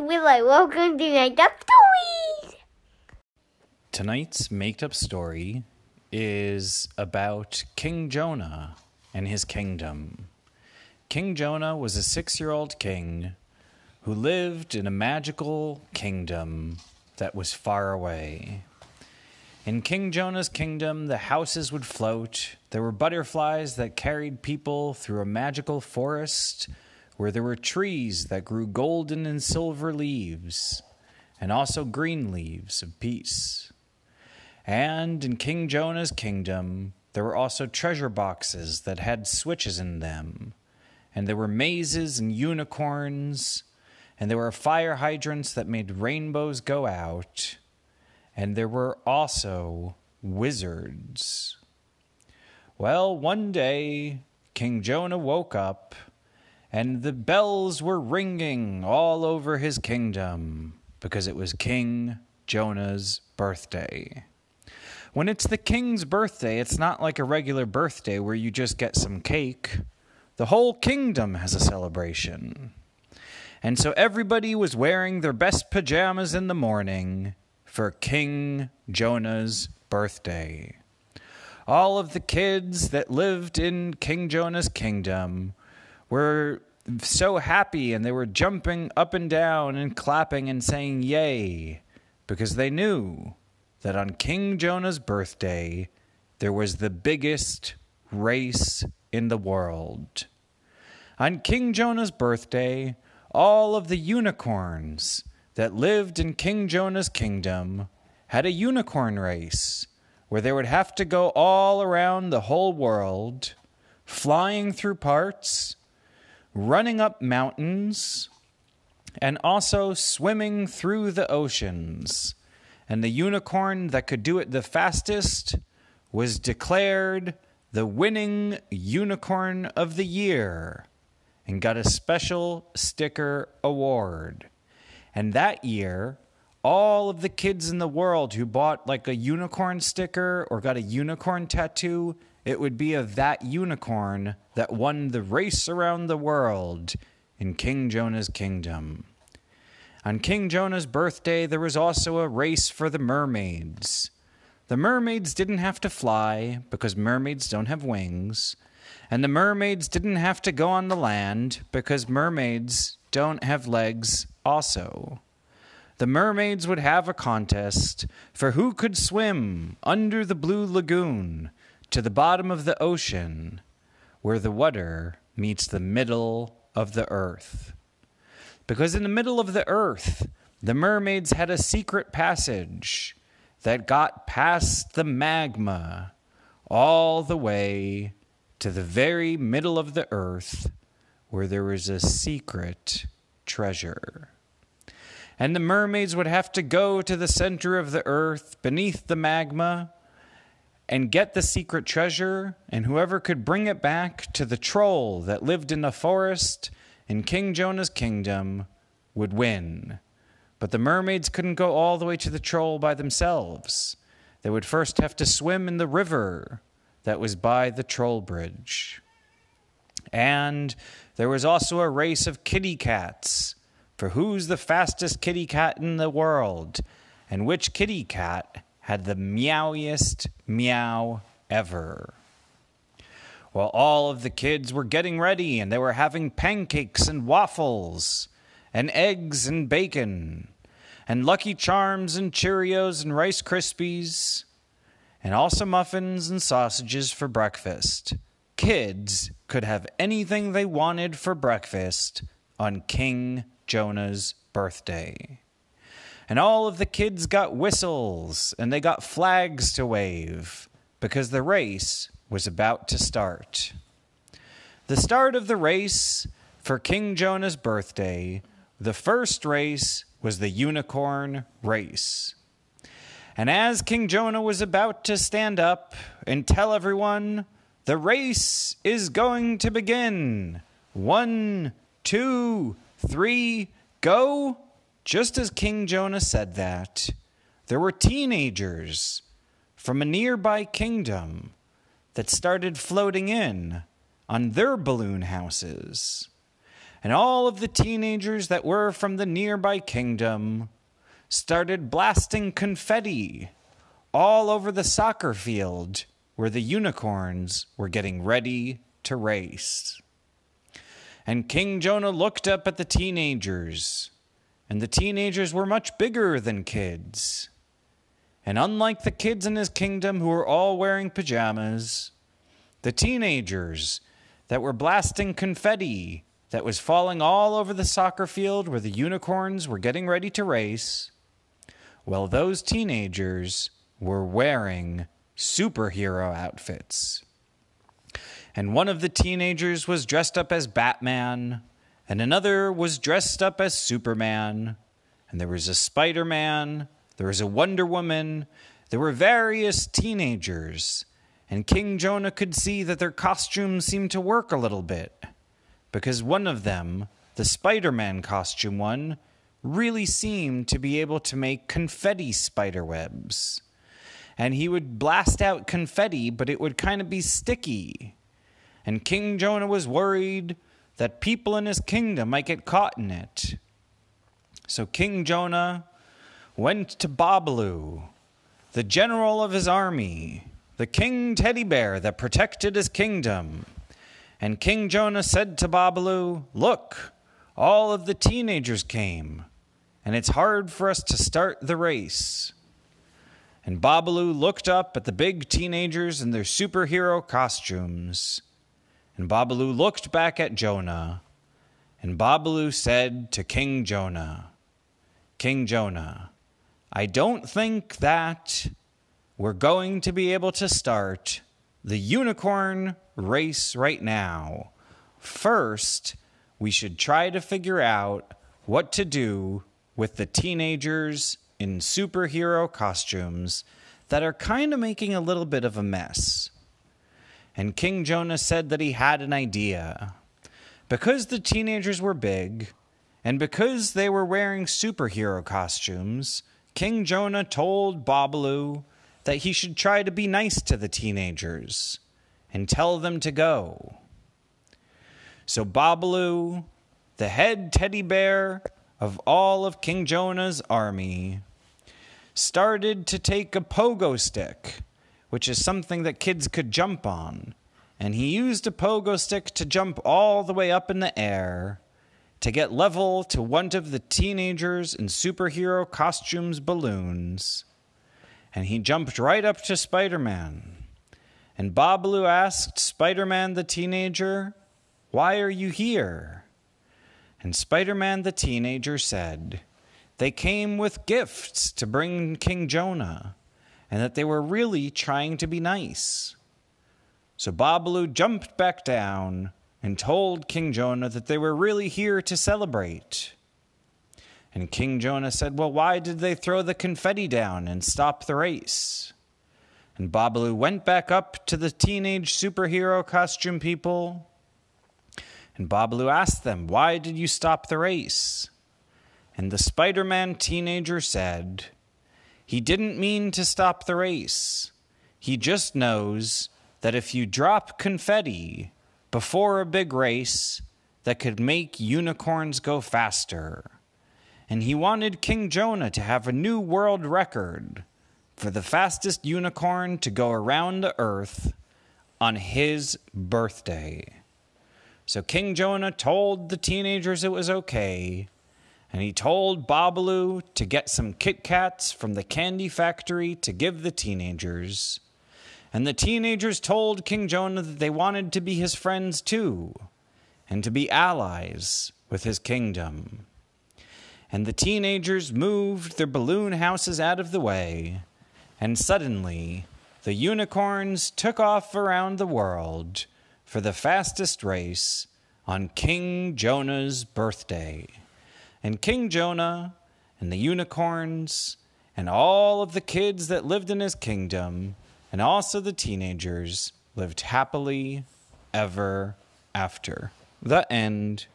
Willow. Welcome to Make Up Stories. Tonight's made up story is about King Jonah and his kingdom. King Jonah was a six year old king who lived in a magical kingdom that was far away. In King Jonah's kingdom, the houses would float. There were butterflies that carried people through a magical forest where there were trees that grew golden and silver leaves, and also green leaves of peace. And in King Jonah's kingdom, there were also treasure boxes that had switches in them, and there were mazes and unicorns, and there were fire hydrants that made rainbows go out, and there were also wizards. Well, one day, King Jonah woke up, and the bells were ringing all over his kingdom because it was King Jonah's birthday. When it's the king's birthday, it's not like a regular birthday where you just get some cake. The whole kingdom has a celebration. And so everybody was wearing their best pajamas in the morning for King Jonah's birthday. All of the kids that lived in King Jonah's kingdom were so happy and they were jumping up and down and clapping and saying yay because they knew that on King Jonah's birthday there was the biggest race in the world. On King Jonah's birthday, all of the unicorns that lived in King Jonah's kingdom had a unicorn race where they would have to go all around the whole world, flying through parts, running up mountains, and also swimming through the oceans. And the unicorn that could do it the fastest was declared the winning unicorn of the year and got a special sticker award. And that year, all of the kids in the world who bought like a unicorn sticker or got a unicorn tattoo, it would be of that unicorn that won the race around the world in King Jonah's kingdom. On King Jonah's birthday, there was also a race for the mermaids. The mermaids didn't have to fly because mermaids don't have wings, and the mermaids didn't have to go on the land because mermaids don't have legs also. The mermaids would have a contest for who could swim under the blue lagoon to the bottom of the ocean where the water meets the middle of the earth. Because in the middle of the earth, the mermaids had a secret passage that got past the magma all the way to the very middle of the earth where there was a secret treasure. And the mermaids would have to go to the center of the earth beneath the magma and get the secret treasure, and whoever could bring it back to the troll that lived in the forest in King Jonah's kingdom would win. But the mermaids couldn't go all the way to the troll by themselves. They would first have to swim in the river that was by the troll bridge. And there was also a race of kitty cats for who's the fastest kitty cat in the world and which kitty cat had the meowiest meow ever. Well, all of the kids were getting ready and they were having pancakes and waffles and eggs and bacon and Lucky Charms and Cheerios and Rice Krispies and also muffins and sausages for breakfast. Kids could have anything they wanted for breakfast on King Jonah's birthday. And all of the kids got whistles and they got flags to wave because the race was about to start. The start of the race for King Jonah's birthday, the first race was the unicorn race. And as King Jonah was about to stand up and tell everyone, the race is going to begin. One, two, three, go. Just as King Jonah said that, there were teenagers from a nearby kingdom that started floating in on their balloon houses. and all of the teenagers that were from the nearby kingdom started blasting confetti all over the soccer field where the unicorns were getting ready to race. And King Jonah looked up at the teenagers, and the teenagers were much bigger than kids. And unlike the kids in his kingdom who were all wearing pajamas, the teenagers that were blasting confetti that was falling all over the soccer field where the unicorns were getting ready to race, well, those teenagers were wearing superhero outfits. And one of the teenagers was dressed up as Batman, and another was dressed up as Superman, and there was a Spider Man, there was a Wonder Woman, there were various teenagers, and King Jonah could see that their costumes seemed to work a little bit, because one of them, the Spider Man costume one, really seemed to be able to make confetti spider webs. And he would blast out confetti, but it would kind of be sticky. And King Jonah was worried that people in his kingdom might get caught in it. So King Jonah went to Babalu, the general of his army, the king teddy bear that protected his kingdom. And King Jonah said to Babalu, Look, all of the teenagers came and it's hard for us to start the race. And Babalu looked up at the big teenagers in their superhero costumes. And Babalu looked back at Jonah. And Babalu said to King Jonah, King Jonah, I don't think that we're going to be able to start the unicorn race right now. First, we should try to figure out what to do with the teenagers in superhero costumes that are kind of making a little bit of a mess. And King Jonah said that he had an idea. Because the teenagers were big, and because they were wearing superhero costumes, King Jonah told Babalu that he should try to be nice to the teenagers and tell them to go. So Babalu, the head teddy bear of all of King Jonah's army started to take a pogo stick, which is something that kids could jump on, and he used a pogo stick to jump all the way up in the air to get level to one of the teenagers in superhero costumes balloons. And he jumped right up to Spider Man. And Babalu asked Spider Man the teenager, Why are you here? And Spider Man the teenager said, They came with gifts to bring King Jonah, and that they were really trying to be nice. So Babalu jumped back down and told King Jonah that they were really here to celebrate. And King Jonah said, Well, why did they throw the confetti down and stop the race? And Babalu went back up to the teenage superhero costume people and Babalu asked them, Why did you stop the race? And the Spider Man teenager said, He didn't mean to stop the race. He just knows that if you drop confetti before a big race, that could make unicorns go faster. And he wanted King Jonah to have a new world record for the fastest unicorn to go around the earth on his birthday. So King Jonah told the teenagers it was okay, and he told Babalu to get some Kit Kats from the candy factory to give the teenagers. And the teenagers told King Jonah that they wanted to be his friends too, and to be allies with his kingdom. And the teenagers moved their balloon houses out of the way, and suddenly the unicorns took off around the world for the fastest race on King Jonah's birthday. And King Jonah and the unicorns and all of the kids that lived in his kingdom and also the teenagers lived happily ever after. The end.